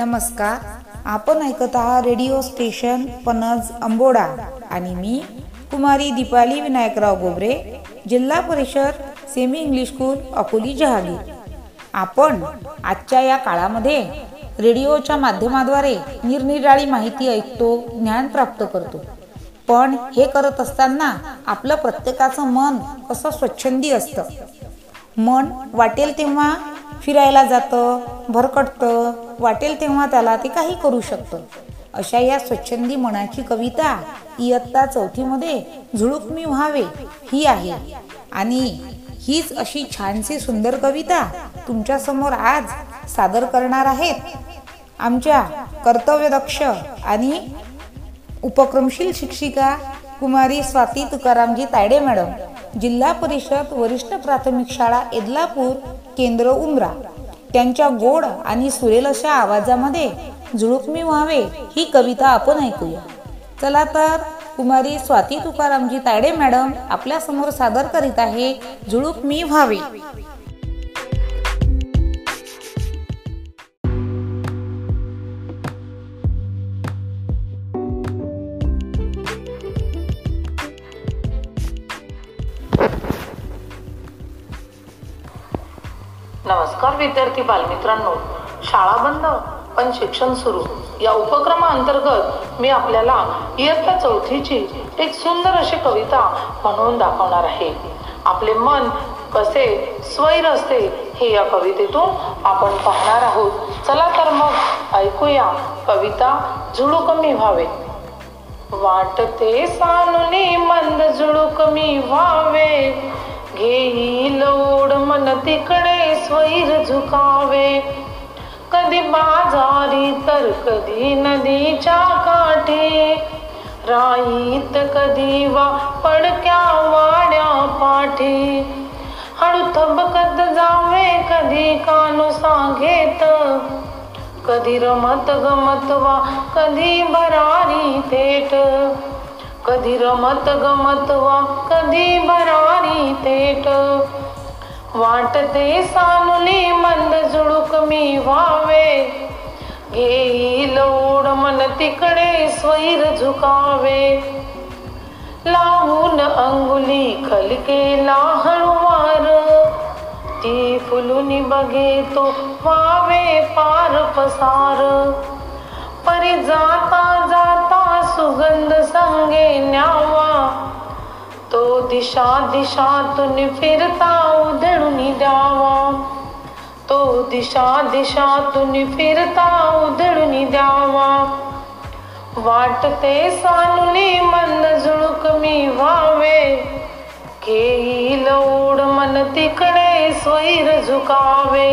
नमस्कार. आपण ऐकत आहात रेडिओ स्टेशन पनज अंबोडा आणि मी कुमारी Deepali Vinayakrao Gobare Zilla Parishad semi English school Akoli Jahagir. आपण आजच्या या काळामध्ये रेडिओच्या माध्यमाद्वारे निरनिराळी माहिती ऐकतो ज्ञान प्राप्त करतो. पण हे करत असताना आपलं प्रत्येकाचं मन कसं स्वच्छंदी असतं? मन वाटेल तेव्हा फिरायला जातं भरकटतं वाटेल तेव्हा त्याला ते काही करू शकतं. अशा या स्वच्छंदी मनाची कविता इयत्ता चौथीमध्ये झुळूक व्हावे ही आहे. आणि हीच अशी छानशी सुंदर कविता तुमच्यासमोर आज सादर करणार आहेत. आमच्या कर्तव्यदक्ष आणि उपक्रमशील शिक्षिका कुमारी स्वाती तुकारामजी तायडे मॅडम. जिल्हा परिषद वरिष्ठ प्राथमिक शाळा एदलापूर केंद्र उमरा. त्यांच्या गोड आणि सुरेल अशा आवाजामध्ये झुळुकमी व्हावे ही कविता आपण ऐकूया. चला तर कुमारी स्वाती तुकारामजी तायडे मॅडम आपल्यासमोर सादर करीत आहे झुळुकमी व्हावे नमस्कार विद्यार्थी बालमित्रांनो. शाळा बंद पण शिक्षण सुरू. या उपक्रमाअंतर्गत मी आपल्याला इयत्ता चौथीची एक सुंदर अशी कविता म्हणून दाखवणार आहे. आपले मन कसे स्वैर असते हे या कवितेतून आपण पाहणार आहोत. चला तर मग ऐकूया कविता झुळू कमी व्हावे. वाटते सानुनी मंद झुळू कमी व्हावे. घेईल तिकडे स्वैर झुकावे. कधी बाजारी तर कधी नदीच्या काठी. राईत कधी वा पडक्या वाड्या पाठी. हळू थबकत जावे कधी कानू सांगेत. कधी रमत गमत वा कधी भरारी थेट कधी रमत गमत वा कधी भरारी थेट वाटते सानुली मंद झुळूक मी व्हावे. घेईल ओढ मन तिकडे स्वैर झुकावे. लावून अंगुली खलकेला हळुवार. ती फुलुनी बघे तो वावे पार पसार. परी जाता जाता सुगंध संग दिशा दिशातून फिरता उधळून द्यावा तो दिशा दिशातून फिरता उधळून द्यावा वाटते सानुली मंद झुळूक मी व्हावे घेईल ओढ मन तिकडे स्वैर झुकावे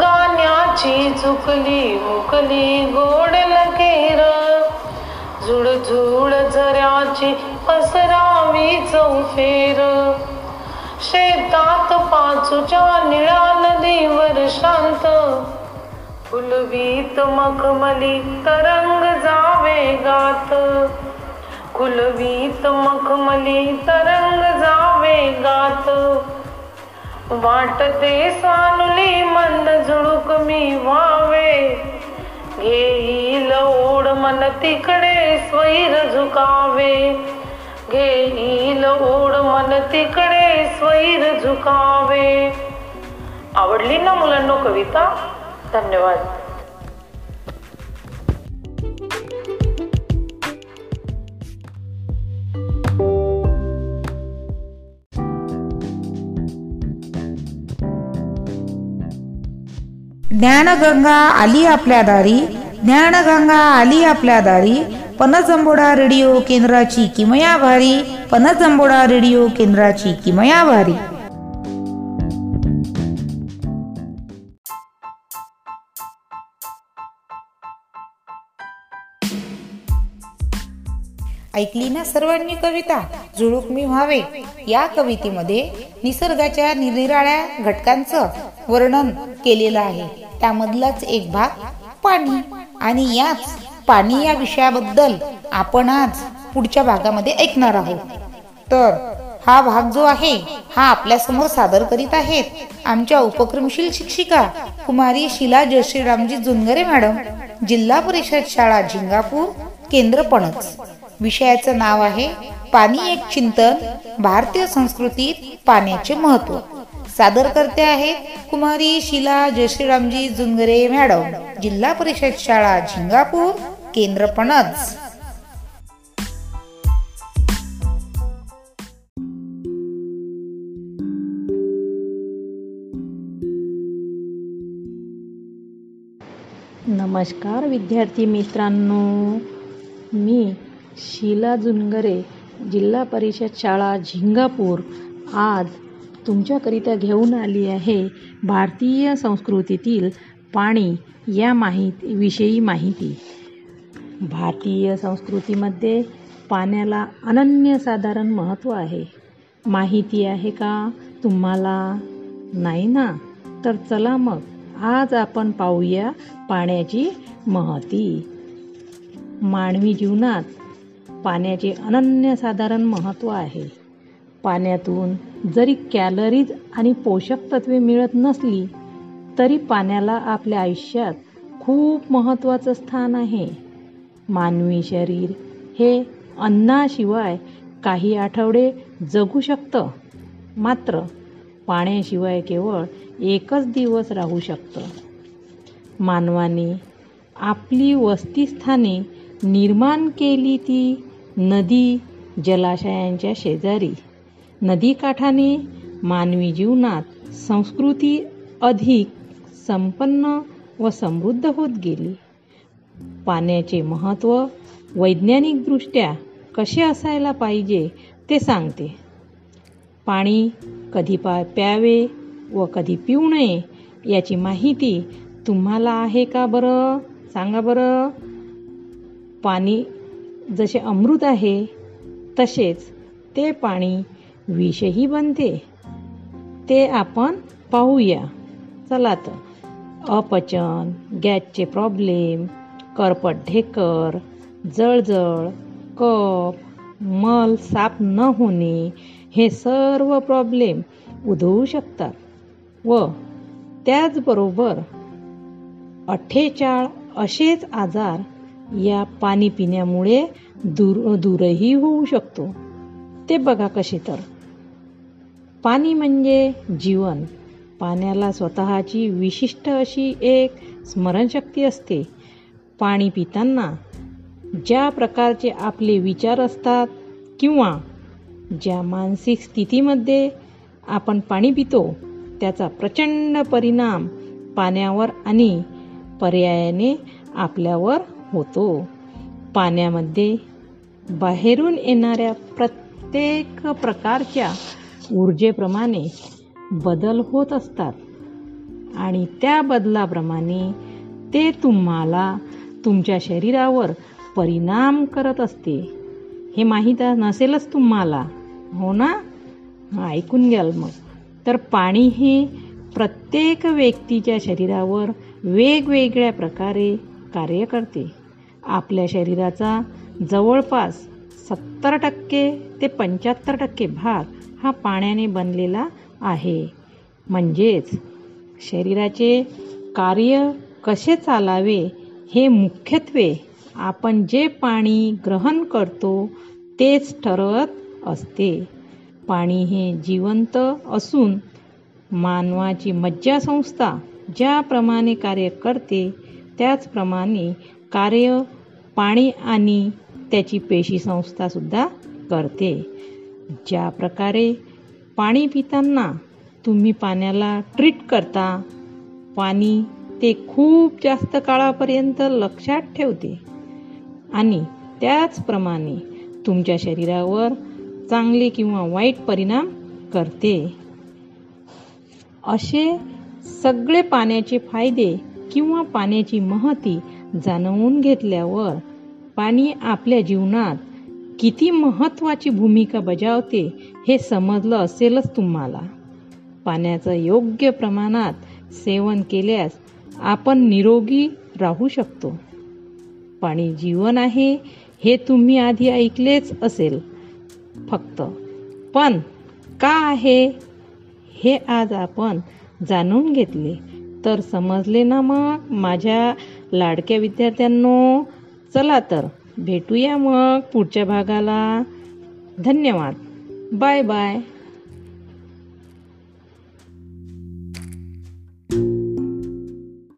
गाण्याची चुकली मुकली गोड लकेर झुड झऱ्याची पसरावी चौफेर शेतात पाचूच्या निळ्या नदीवर शांत. कुलवीत मखमली तरंग जावे गात. कुलवीत मखमली तरंग जावे गात. वाटते सानुली मंद झुळूक मी व्हावे घेईल ओढ मन तिकडे स्वैर झुकावे. घेईल ओढ मन तिकडे स्वैर झुकावे. आवडली ना मुलांनो कविता? धन्यवाद. ज्ञानगंगा आली आपल्या दारी. ज्ञानगंगा आली आपल्या दारी. पनजंबोडा रेडिओ केंद्राची किमया भारी पनजंबोडा रेडिओ केंद्राची किमया भारी ऐकली ना सर्वांनी कविता? जुळूक व्हावे. या कवितेमध्ये निसर्गाच्या निरनिराळ्या घटकांचं वर्णन केलेलं आहे. त्यामधलाच एक भाग पाणी. आणि याच पाणी या विषयाबद्दल आपण आज पुढच्या भागामध्ये ऐकणार आहोत. तर हा भाग जो आहे हा आपल्यासमोर सादर करीत आहेत आमच्या उपक्रमशील शिक्षिका कुमारी शिला जयश्रीरामजी जुनगरे मॅडम जिल्हा परिषद शाळा झिंगापूर केंद्र पणच विषयाचं नाव आहे पाणी एक चिंतन भारतीय संस्कृतीत पाण्याचे महत्त्व सादर करते आहेत कुमारी शिला जयश्रीरामजी जुंगरे मॅडम जिल्हा परिषद शाळा झिंगापूर केंद्र पणज नमस्कार विद्यार्थी मित्रांनो. मी शीला जुनगरे जिल्हा परिषद शाळा झिंगापूर. आज तुमच्याकरिता घेऊन आली आहे भारतीय संस्कृतीतील पाणी या माहिती विषयी माहिती. भारतीय संस्कृतीमध्ये पाण्याला अनन्यसाधारण महत्त्व आहे. माहिती आहे का? तुम्हाला नाही ना? तर चला मग आज आपण पाहूया पाण्याची महती. मानवी जीवनात पाण्याचे अनन्यसाधारण महत्त्व आहे. पाण्यातून जरी कॅलरीज आणि पोषक तत्वे मिळत नसली तरी पाण्याला आपल्या आयुष्यात खूप महत्त्वाचं स्थान आहे. मानवी शरीर हे अन्नाशिवाय काही आठवडे जगू शकतं. मात्र पाण्याशिवाय केवळ एकच दिवस राहू शकतं. मानवाने आपली वस्तीस्थाने निर्माण केली ती नदी जलाशयांच्या शेजारी. नदीकाठाने मानवी जीवनात संस्कृती अधिक संपन्न व समृद्ध होत गेली. पाण्याचे महत्त्व वैज्ञानिकदृष्ट्या कसे असायला पाहिजे ते सांगते. पाणी कधी पा प्यावे व कधी पिऊ नये याची माहिती तुम्हाला आहे का बरं? सांगा बरं. पाणी जसे अमृत आहे तसेच ते पाणी विषही बनते. ते आपण पाहूया. चला तर. अपचन गॅसचे प्रॉब्लेम करपट ढेकर जळजळ कप मल साफ न होणे हे सर्व प्रॉब्लेम उद्भवू शकतात. व त्याचबरोबर अठ्ठेचाळ असेच आजार या पाणी पिण्यामुळे दूर दूरही होऊ शकतो. ते बघा कसे तर. पाणी म्हणजे जीवन. पाण्याला स्वतःची विशिष्ट अशी एक स्मरणशक्ती असते. पाणी पिताना ज्या प्रकारचे आपले विचार असतात किंवा ज्या मानसिक स्थितीमध्ये आपण पाणी पितो त्याचा प्रचंड परिणाम पाण्यावर आणि पर्यायाने आपल्यावर होतो. पाण्यामध्ये बाहेरून येणाऱ्या प्रत्येक प्रकारच्या ऊर्जेप्रमाणे बदल होत असतात. आणि त्या बदलाप्रमाणे ते तुम्हाला तुमच्या शरीरावर परिणाम करत असते. हे माहीत नसेलच तुम्हाला. हो ना? ऐकून घ्याल मग. तर पाणी हे प्रत्येक व्यक्तीच्या शरीरावर वेगवेगळ्या प्रकारे कार्य करते. आपल्या शरीराचा जवळपास सत्तर टक्के ते पंच्याहत्तर टक्के भाग हा पाण्याने बनलेला आहे. म्हणजेच शरीराचे कार्य कसे चालावे हे मुख्यत्वे आपण जे पाणी ग्रहण करतो तेच ठरवत असते. पाणी हे जिवंत असून मानवाची मज्जासंस्था ज्याप्रमाणे कार्य करते त्याचप्रमाणे कार्य पाणी आणि त्याची पेशीसंस्थासुद्धा करते. ज्या प्रकारे पाणी पिताना तुम्ही पाण्याला ट्रीट करता पाणी ते खूप जास्त काळापर्यंत लक्षात ठेवते. आणि त्याचप्रमाणे तुमच्या शरीरावर चांगले किंवा वाईट परिणाम करते. असे सगळे पाण्याचे फायदे किंवा पाण्याची महती जाणवून घेतल्यावर पाणी आपल्या जीवनात किती महत्त्वाची भूमिका बजावते हे समजलं असेलच तुम्हाला. पाण्याचं योग्य प्रमाणात सेवन केल्यास आपण निरोगी राहू शकतो. पाणी जीवन आहे हे तुम्ही आधी ऐकलेच असेल. फक्त पण का आहे? हे आज आपण जाणून घेतले. तर समजले ना मग माझ्या लाडक्या विद्यार्थ्यांनो चला तर भेटूया मग पुढच्या भागाला. धन्यवाद. Bye bye.